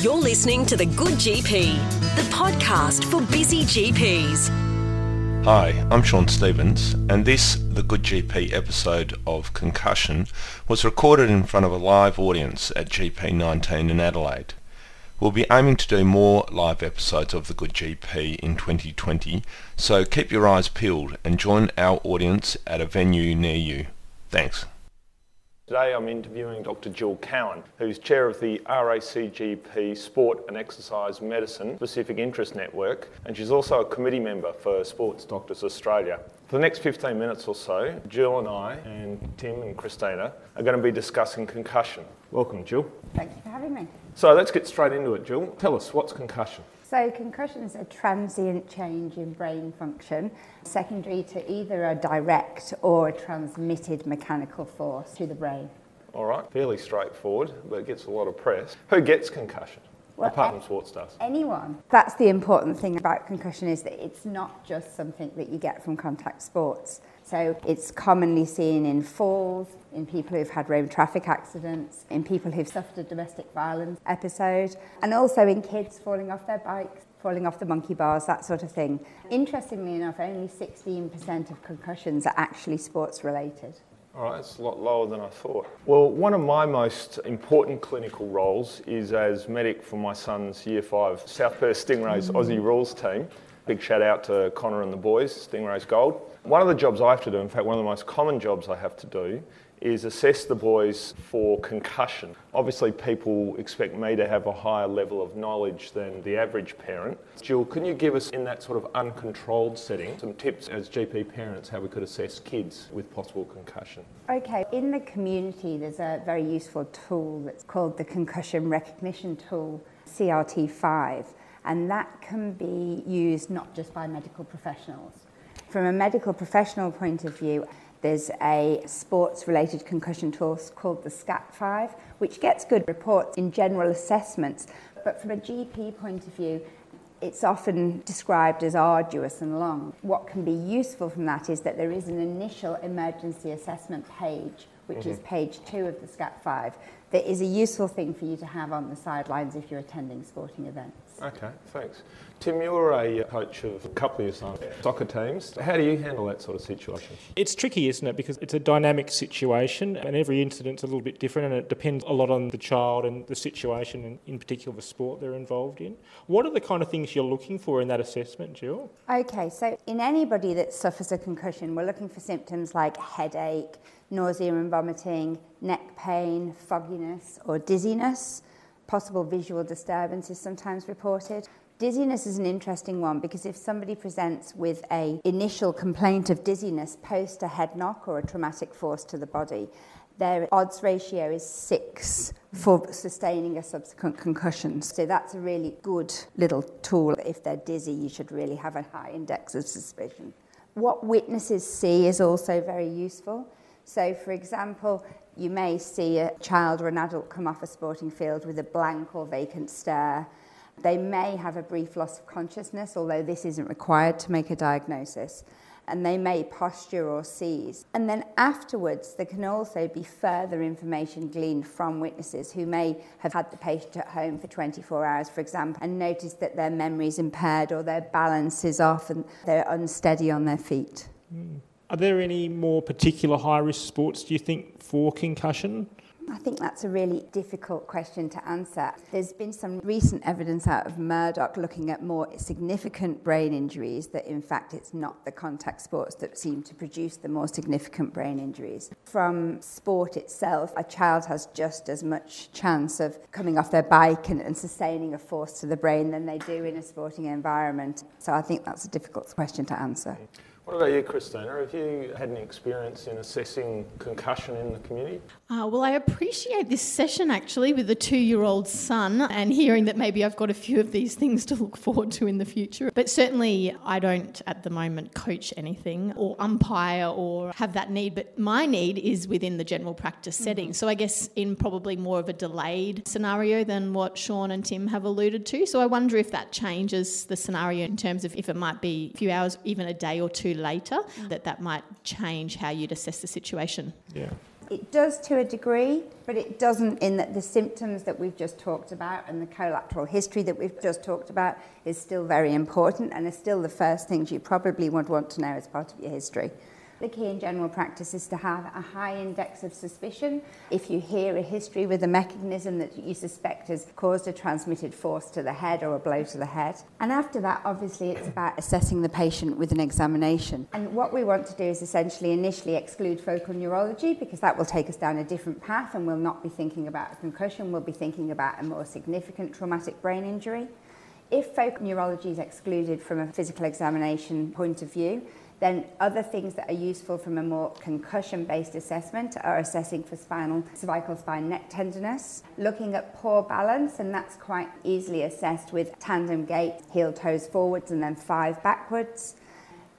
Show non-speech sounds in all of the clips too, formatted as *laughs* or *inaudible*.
You're listening to The Good GP, the podcast for busy GPs. Hi, I'm Sean Stevens, and this, The Good GP episode of Concussion, was recorded in front of a live audience at GP19 in Adelaide. We'll be aiming to do more live episodes of The Good GP in 2020, so keep your eyes peeled and join our audience at a venue near you. Thanks. Today I'm interviewing Dr. Gill Cowen, who's chair of the RACGP Sport and Exercise Medicine Specific Interest Network, and she's also a committee member for Sports Doctors Australia. For the next 15 minutes or so, Gill and I, and Tim and Christina, are going to be discussing concussion. Welcome, Gill. Thank you for having me. So let's get straight into it, Gill. Tell us, what's concussion? So, concussion is a transient change in brain function, secondary to either a direct or a transmitted mechanical force to the brain. All right, fairly straightforward, but it gets a lot of press. Who gets concussion? Well, apart from sports stars. Anyone. That's the important thing about concussion is that it's not just something that you get from contact sports. So it's commonly seen in falls, in people who've had road traffic accidents, in people who've suffered a domestic violence episode, and also in kids falling off their bikes, falling off the monkey bars, that sort of thing. Interestingly enough, only 16% of concussions are actually sports related. All right, it's a lot lower than I thought. Well, one of my most important clinical roles is as medic for my son's Year 5 South Perth Stingrays Aussie Rules team. Big shout out to Connor and the boys, Stingrays Gold. One of the jobs I have to do, in fact, one of the most common jobs I have to do, is assess the boys for concussion. Obviously, people expect me to have a higher level of knowledge than the average parent. Gill, can you give us, in that sort of uncontrolled setting, some tips as GP parents how we could assess kids with possible concussion? Okay, in the community, there's a very useful tool that's called the Concussion Recognition Tool, CRT5, and that can be used not just by medical professionals. From a medical professional point of view, there's a sports related concussion tool called the SCAT5, which gets good reports in general assessments. But from a GP point of view, it's often described as arduous and long. What can be useful from that is that there is an initial emergency assessment page, which is mm-hmm. page two of the SCAT5, that is a useful thing for you to have on the sidelines if you're attending sporting events. Okay, thanks. Tim, you're a coach of a couple of your sons' soccer teams. How do you handle that sort of situation? It's tricky, isn't it? Because it's a dynamic situation and every incident's a little bit different and it depends a lot on the child and the situation and in particular the sport they're involved in. What are the kind of things you're looking for in that assessment, Gill? Okay, so in anybody that suffers a concussion, we're looking for symptoms like headache, nausea and vomiting, neck pain, fogginess, or dizziness. Possible visual disturbance is sometimes reported. Dizziness is an interesting one because if somebody presents with a initial complaint of dizziness post a head knock or a traumatic force to the body, their odds ratio is six for sustaining a subsequent concussion. So that's a really good little tool. If they're dizzy, you should really have a high index of suspicion. What witnesses see is also very useful. So, for example, you may see a child or an adult come off a sporting field with a blank or vacant stare. They may have a brief loss of consciousness, although this isn't required to make a diagnosis. And they may posture or seize. And then afterwards, there can also be further information gleaned from witnesses who may have had the patient at home for 24 hours, for example, and noticed that their memory is impaired or their balance is off and they're unsteady on their feet. Hmm. Are there any more particular high risk sports, do you think, for concussion? I think that's a really difficult question to answer. There's been some recent evidence out of Murdoch looking at more significant brain injuries, that in fact it's not the contact sports that seem to produce the more significant brain injuries. From sport itself, a child has just as much chance of coming off their bike and, and sustaining a force to the brain than they do in a sporting environment. So I think that's a difficult question to answer. What about you, Christina? Have you had any experience in assessing concussion in the community? Uh, well, I appreciate this session actually with a two year old son and hearing that maybe I've got a few of these things to look forward to in the future. But certainly, I don't at the moment coach anything or umpire or have that need. But my need is within the general practice setting. So I guess in probably more of a delayed scenario than what Sean and Tim have alluded to. So I wonder if that changes the scenario in terms of if it might be a few hours, even a day or two later, that that might change how you'd assess the situation. Yeah. It does to a degree, but it doesn't in that the symptoms that we've just talked about and the collateral history that we've just talked about is still very important and is still the first things you probably would want to know as part of your history. The key in general practice is to have a high index of suspicion. If you hear a history with a mechanism that you suspect has caused a transmitted force to the head or a blow to the head. And after that, obviously, it's about assessing the patient with an examination. And what we want to do is essentially initially exclude focal neurology because that will take us down a different path and we'll not be thinking about a concussion, we'll be thinking about a more significant traumatic brain injury. If focal neurology is excluded from a physical examination point of view, then other things that are useful from a more concussion-based assessment are assessing for spinal, cervical spine neck tenderness, looking at poor balance, and that's quite easily assessed with tandem gait, heel toes forwards and then five backwards.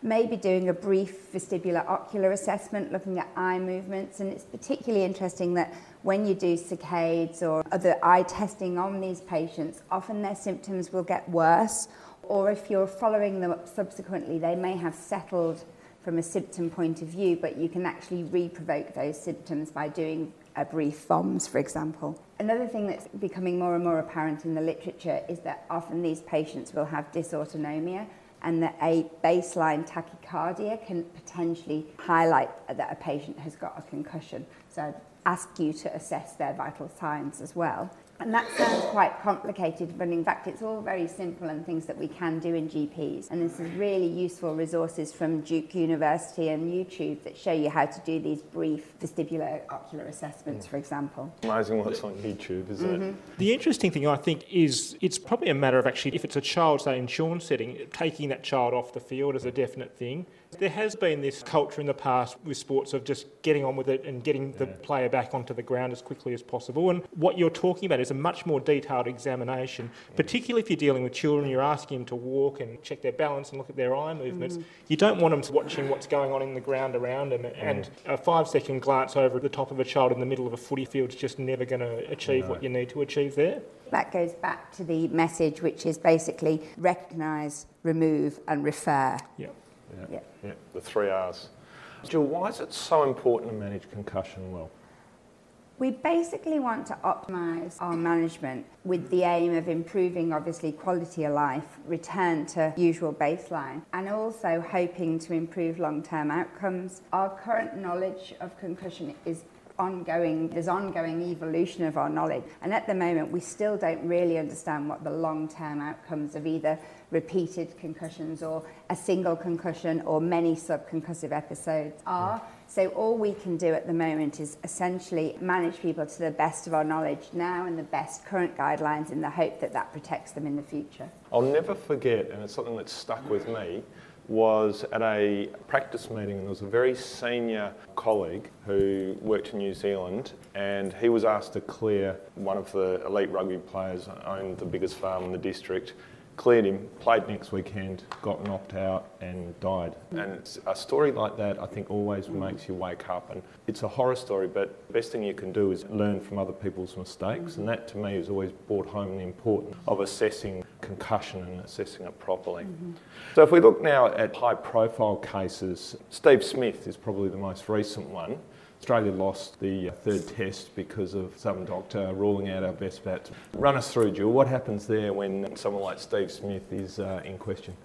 Maybe doing a brief vestibular ocular assessment, looking at eye movements, and it's particularly interesting that when you do saccades or other eye testing on these patients, often their symptoms will get worse or if you're following them up subsequently, they may have settled from a symptom point of view, but you can actually re-provoke those symptoms by doing a brief VOMS, for example. Another thing that's becoming more and more apparent in the literature is that often these patients will have dysautonomia and that a baseline tachycardia can potentially highlight that a patient has got a concussion. So I'd ask you to assess their vital signs as well. And that sounds quite complicated, but in fact, it's all very simple and things that we can do in GPs. And this is really useful resources from Duke University and YouTube that show you how to do these brief vestibular ocular assessments, for example. Amazing what's on YouTube, isn't mm-hmm. it? The interesting thing, I think, is it's probably a matter of actually, if it's a child, say, in Sean's setting, taking that child off the field is a definite thing. There has been this culture in the past with sports of just getting on with it and getting the player back onto the ground as quickly as possible. And what you're talking about is a much more detailed examination, particularly if you're dealing with children, you're asking them to walk and check their balance and look at their eye movements. Mm. You don't want them watching what's going on in the ground around them. And a five second glance over the top of a child in the middle of a footy field is just never going to achieve no. what you need to achieve there. That goes back to the message, which is basically recognise, remove, and refer. Yep. Yeah. yeah. yeah. The three R's. Gill, why is it so important to manage concussion well? We basically want to optimise our management with the aim of improving, obviously, quality of life, return to usual baseline, and also hoping to improve long term outcomes. Our current knowledge of concussion is ongoing, there's ongoing evolution of our knowledge. And at the moment, we still don't really understand what the long term outcomes of either repeated concussions or a single concussion or many subconcussive episodes are. So all we can do at the moment is essentially manage people to the best of our knowledge now and the best current guidelines in the hope that that protects them in the future. I'll never forget, and it's something that's stuck with me, was at a practice meeting and there was a very senior colleague who worked in New Zealand and he was asked to clear one of the elite rugby players owned the biggest farm in the district cleared him, played next weekend, got knocked out and died. And a story like that I think always makes you wake up and it's a horror story but the best thing you can do is learn from other people's mistakes and that to me has always brought home the importance of assessing concussion and assessing it properly. Mm-hmm. So if we look now at high profile cases, Steve Smith is probably the most recent one. Australia lost the third test because of some doctor ruling out our best bats. Run us through, Gill. What happens there when someone like Steve Smith is uh, in question?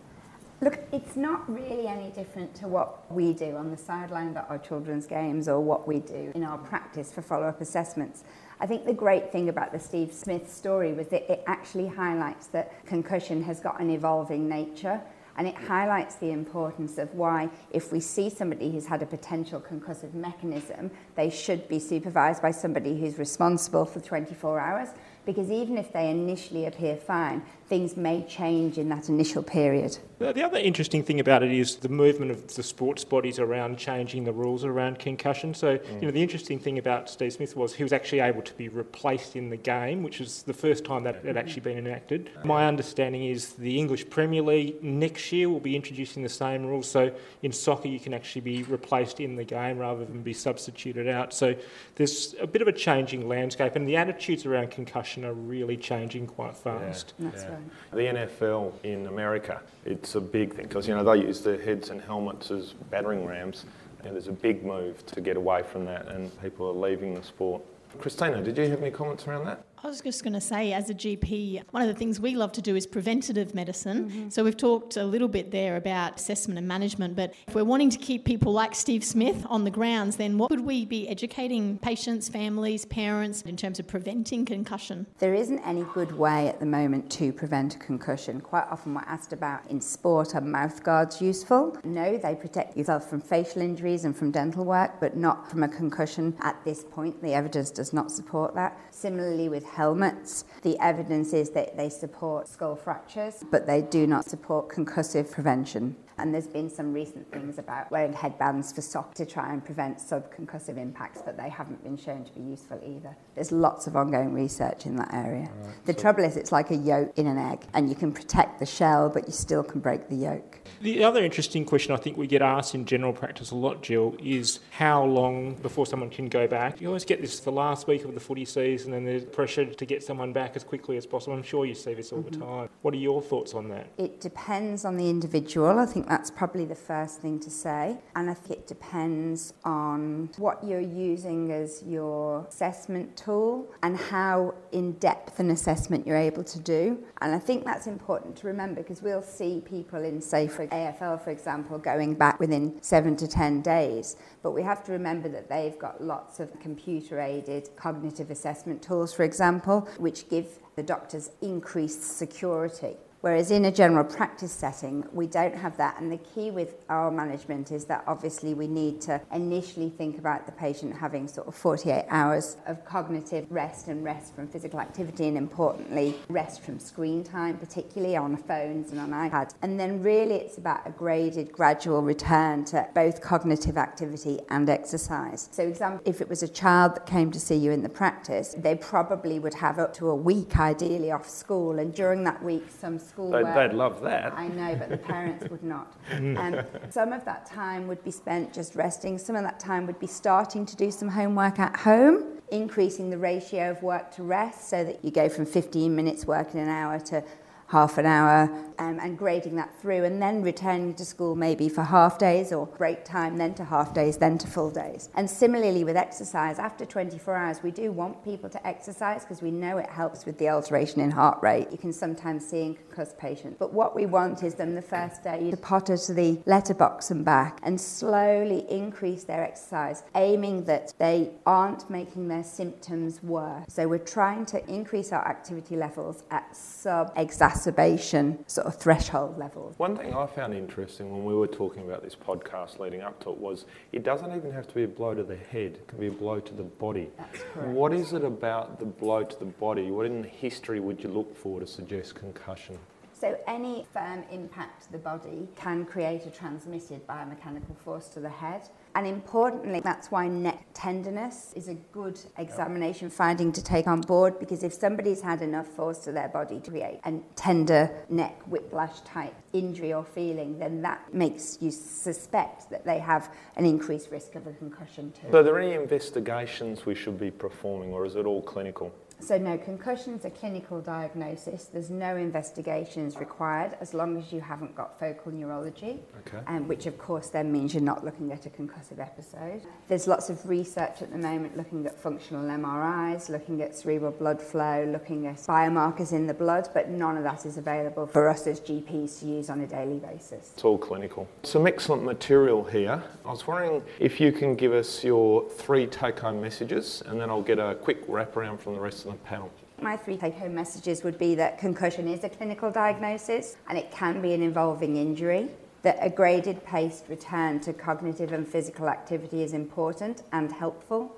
Look, it's not really any different to what we do on the sideline at our children's games or what we do in our practice for follow up assessments. I think the great thing about the Steve Smith story was that it actually highlights that concussion has got an evolving nature and it highlights the importance of why, if we see somebody who's had a potential concussive mechanism, they should be supervised by somebody who's responsible for 24 hours. Because even if they initially appear fine, things may change in that initial period. The other interesting thing about it is the movement of the sports bodies around changing the rules around concussion. So, mm. you know, the interesting thing about Steve Smith was he was actually able to be replaced in the game, which is the first time that had actually been enacted. My understanding is the English Premier League next year will be introducing the same rules. So, in soccer, you can actually be replaced in the game rather than be substituted out. So, there's a bit of a changing landscape, and the attitudes around concussion are really changing quite fast. Yeah. That's yeah. right. The NFL in America, it's a big thing because you know they use their heads and helmets as battering rams, know, there's a big move to get away from that, and people are leaving the sport. Christina, did you have any comments around that? I was just going to say, as a GP, one of the things we love to do is preventative medicine. Mm-hmm. So we've talked a little bit there about assessment and management, but if we're wanting to keep people like Steve Smith on the grounds, then what would we be educating patients, families, parents in terms of preventing concussion? There isn't any good way at the moment to prevent a concussion. Quite often we're asked about in sport, are mouth guards useful? No, they protect yourself from facial injuries and from dental work, but not from a concussion at this point. The evidence does not support that. Similarly with helmets. The evidence is that they support skull fractures, but they do not support concussive prevention. And there's been some recent things about wearing headbands for soccer to try and prevent subconcussive impacts, but they haven't been shown to be useful either. There's lots of ongoing research in that area. Right, the so trouble is, it's like a yolk in an egg, and you can protect the shell, but you still can break the yolk. The other interesting question I think we get asked in general practice a lot, Gill, is how long before someone can go back? You always get this the last week of the footy season, and there's pressure to get someone back as quickly as possible. I'm sure you see this all mm-hmm. the time. What are your thoughts on that? It depends on the individual. I think think that's probably the first thing to say. And I think it depends on what you're using as your assessment tool and how in depth an assessment you're able to do. And I think that's important to remember because we'll see people in, say, for AFL, for example, going back within seven to 10 days. But we have to remember that they've got lots of computer aided cognitive assessment tools, for example, which give the doctors increased security. Whereas in a general practice setting, we don't have that. And the key with our management is that obviously we need to initially think about the patient having sort of 48 hours of cognitive rest and rest from physical activity, and importantly, rest from screen time, particularly on phones and on iPads. And then really it's about a graded, gradual return to both cognitive activity and exercise. So, example, if it was a child that came to see you in the practice, they probably would have up to a week ideally off school, and during that week, some school they'd. They'd love that. I know, but the parents would not. Um, some of that time would be spent just resting. Some of that time would be starting to do some homework at home, increasing the ratio of work to rest so that you go from 15 minutes work in an hour to half an hour um, and grading that through and then returning to school maybe for half days or break time, then to half days, then to full days. And similarly with exercise, after 24 hours, we do want people to exercise because we know it helps with the alteration in heart rate. You can sometimes see in concussed patients. But what we want is them the first day to potter to the letterbox and back and slowly increase their exercise, aiming that they aren't making their symptoms worse. So we're trying to increase our activity levels at sub exacerbation sort sort of threshold levels. One thing I found interesting when we were talking about this podcast leading up to it was it doesn't even have to be a blow to the head, it can be a blow to the body. That's correct. What is it about the blow to the body? What in the history would you look for to suggest concussion? So any firm impact to the body can create a transmitted biomechanical force to the head. And importantly, that's why neck tenderness is a good examination finding to take on board because if somebody's had enough force to their body to create a tender neck whiplash type injury or feeling, then that makes you suspect that they have an increased risk of a concussion too. So, are there any investigations we should be performing, or is it all clinical? So no, concussion's a clinical diagnosis. There's no investigations required as long as you haven't got focal neurology, okay. um, which of course then means you're not looking at a concussive episode. There's lots of research at the moment looking at functional MRIs, looking at cerebral blood flow, looking at biomarkers in the blood, but none of that is available for us as GPs to use on a daily basis. It's all clinical. Some excellent material here. I was wondering if you can give us your three take-home messages and then I'll get a quick wrap around from the rest of the panel? My three take home messages would be that concussion is a clinical diagnosis and it can be an involving injury, that a graded paced return to cognitive and physical activity is important and helpful,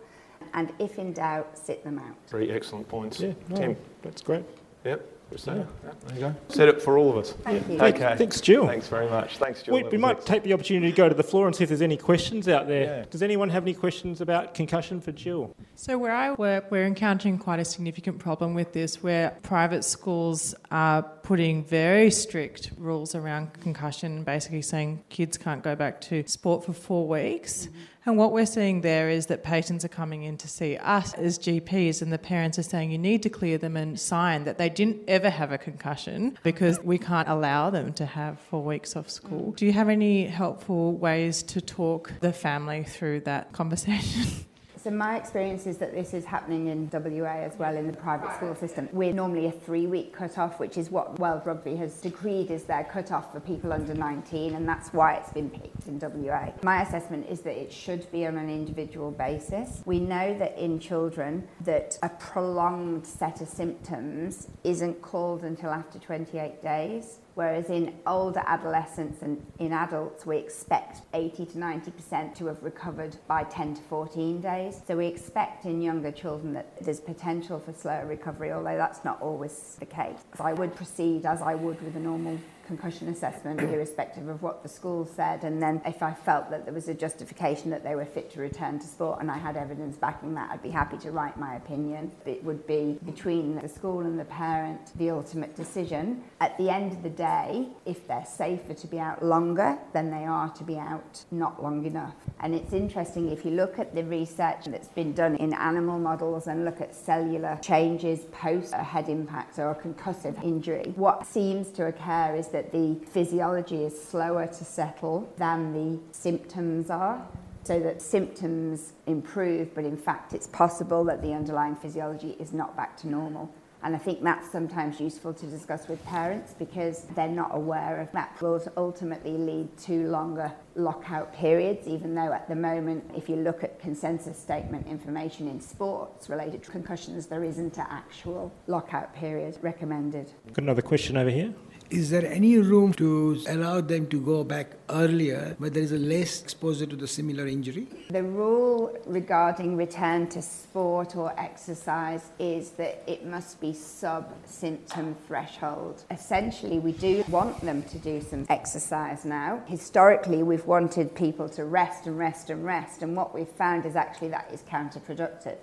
and if in doubt, sit them out. Three excellent points. Yeah, no, Tim. That's great. Yep. Yeah. yeah. there you go. Set it for all of us. Thank you. Okay. Thanks, Gill. Thanks very much. Thanks, Gill. We, we might take the opportunity to go to the floor and see if there's any questions out there. Yeah. Does anyone have any questions about concussion for Gill? So, where I work, we're encountering quite a significant problem with this where private schools are putting very strict rules around concussion, basically saying kids can't go back to sport for four weeks. Mm-hmm And what we're seeing there is that patients are coming in to see us as GPs, and the parents are saying you need to clear them and sign that they didn't ever have a concussion because we can't allow them to have four weeks off school. Do you have any helpful ways to talk the family through that conversation? *laughs* So my experience is that this is happening in WA as well in the private school system. We're normally a three-week cut-off, which is what World Rugby has decreed is their cut-off for people under 19, and that's why it's been picked in WA. My assessment is that it should be on an individual basis. We know that in children that a prolonged set of symptoms isn't called until after 28 days. Whereas in older adolescents and in adults, we expect 80 to 90% to have recovered by 10 to 14 days. So we expect in younger children that there's potential for slower recovery, although that's not always the case. So I would proceed as I would with a normal concussion assessment, irrespective of what the school said. And then if I felt that there was a justification that they were fit to return to sport and I had evidence backing that, I'd be happy to write my opinion. It would be between the school and the parent the ultimate decision. At the end of the day, if they're safer to be out longer than they are to be out not long enough. And it's interesting if you look at the research that's been done in animal models and look at cellular changes post a head impact or a concussive injury, what seems to occur is that the physiology is slower to settle than the symptoms are. So that symptoms improve, but in fact, it's possible that the underlying physiology is not back to normal. And I think that's sometimes useful to discuss with parents because they're not aware of that will ultimately lead to longer lockout periods, even though at the moment, if you look at consensus statement information in sports related to concussions, there isn't an actual lockout period recommended. Got another question over here. Is there any room to allow them to go back earlier, where there is a less exposure to the similar injury? The rule regarding return to sport or exercise is that it must be sub symptom threshold. Essentially, we do want them to do some exercise now. Historically, we've wanted people to rest and rest and rest, and what we've found is actually that is counterproductive.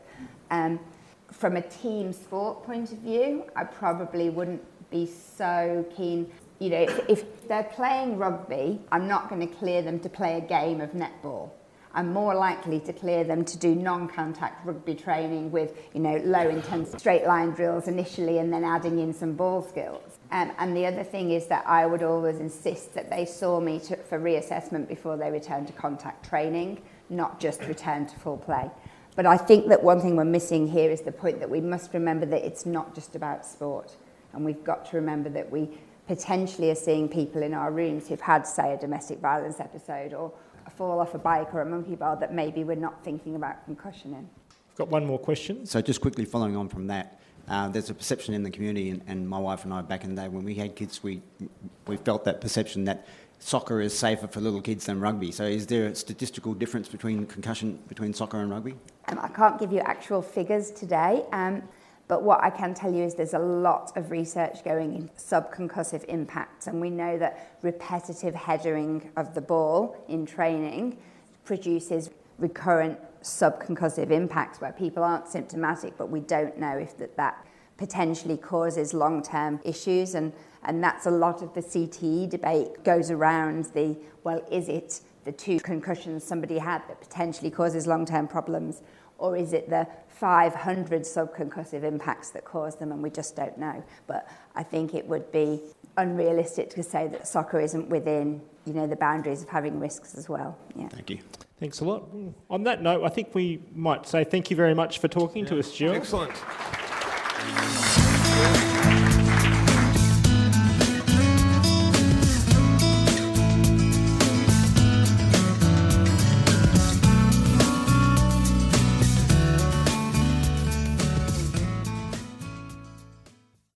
Um, from a team sport point of view, I probably wouldn't be so keen. You know, if, they're playing rugby, I'm not going to clear them to play a game of netball. I'm more likely to clear them to do non-contact rugby training with, you know, low intensity straight line drills initially and then adding in some ball skills. Um, and the other thing is that I would always insist that they saw me to, for reassessment before they return to contact training, not just return to full play. But I think that one thing we're missing here is the point that we must remember that it's not just about sport. And we've got to remember that we potentially are seeing people in our rooms who've had, say, a domestic violence episode or a fall off a bike or a monkey bar that maybe we're not thinking about concussion in. I've got one more question. So just quickly following on from that, uh, there's a perception in the community, and, and my wife and I back in the day when we had kids, we we felt that perception that soccer is safer for little kids than rugby. So is there a statistical difference between concussion between soccer and rugby? Um, I can't give you actual figures today. Um, but what I can tell you is there's a lot of research going in subconcussive impacts, and we know that repetitive headering of the ball in training produces recurrent subconcussive impacts where people aren't symptomatic, but we don't know if that, that potentially causes long-term issues and and that's a lot of the CTE debate goes around the well is it the two concussions somebody had that potentially causes long-term problems or is it the 500 subconcussive impacts that cause them, and we just don't know. But I think it would be unrealistic to say that soccer isn't within you know the boundaries of having risks as well. Yeah. Thank you. Thanks a lot. On that note, I think we might say thank you very much for talking yeah. to us, Gill. Excellent.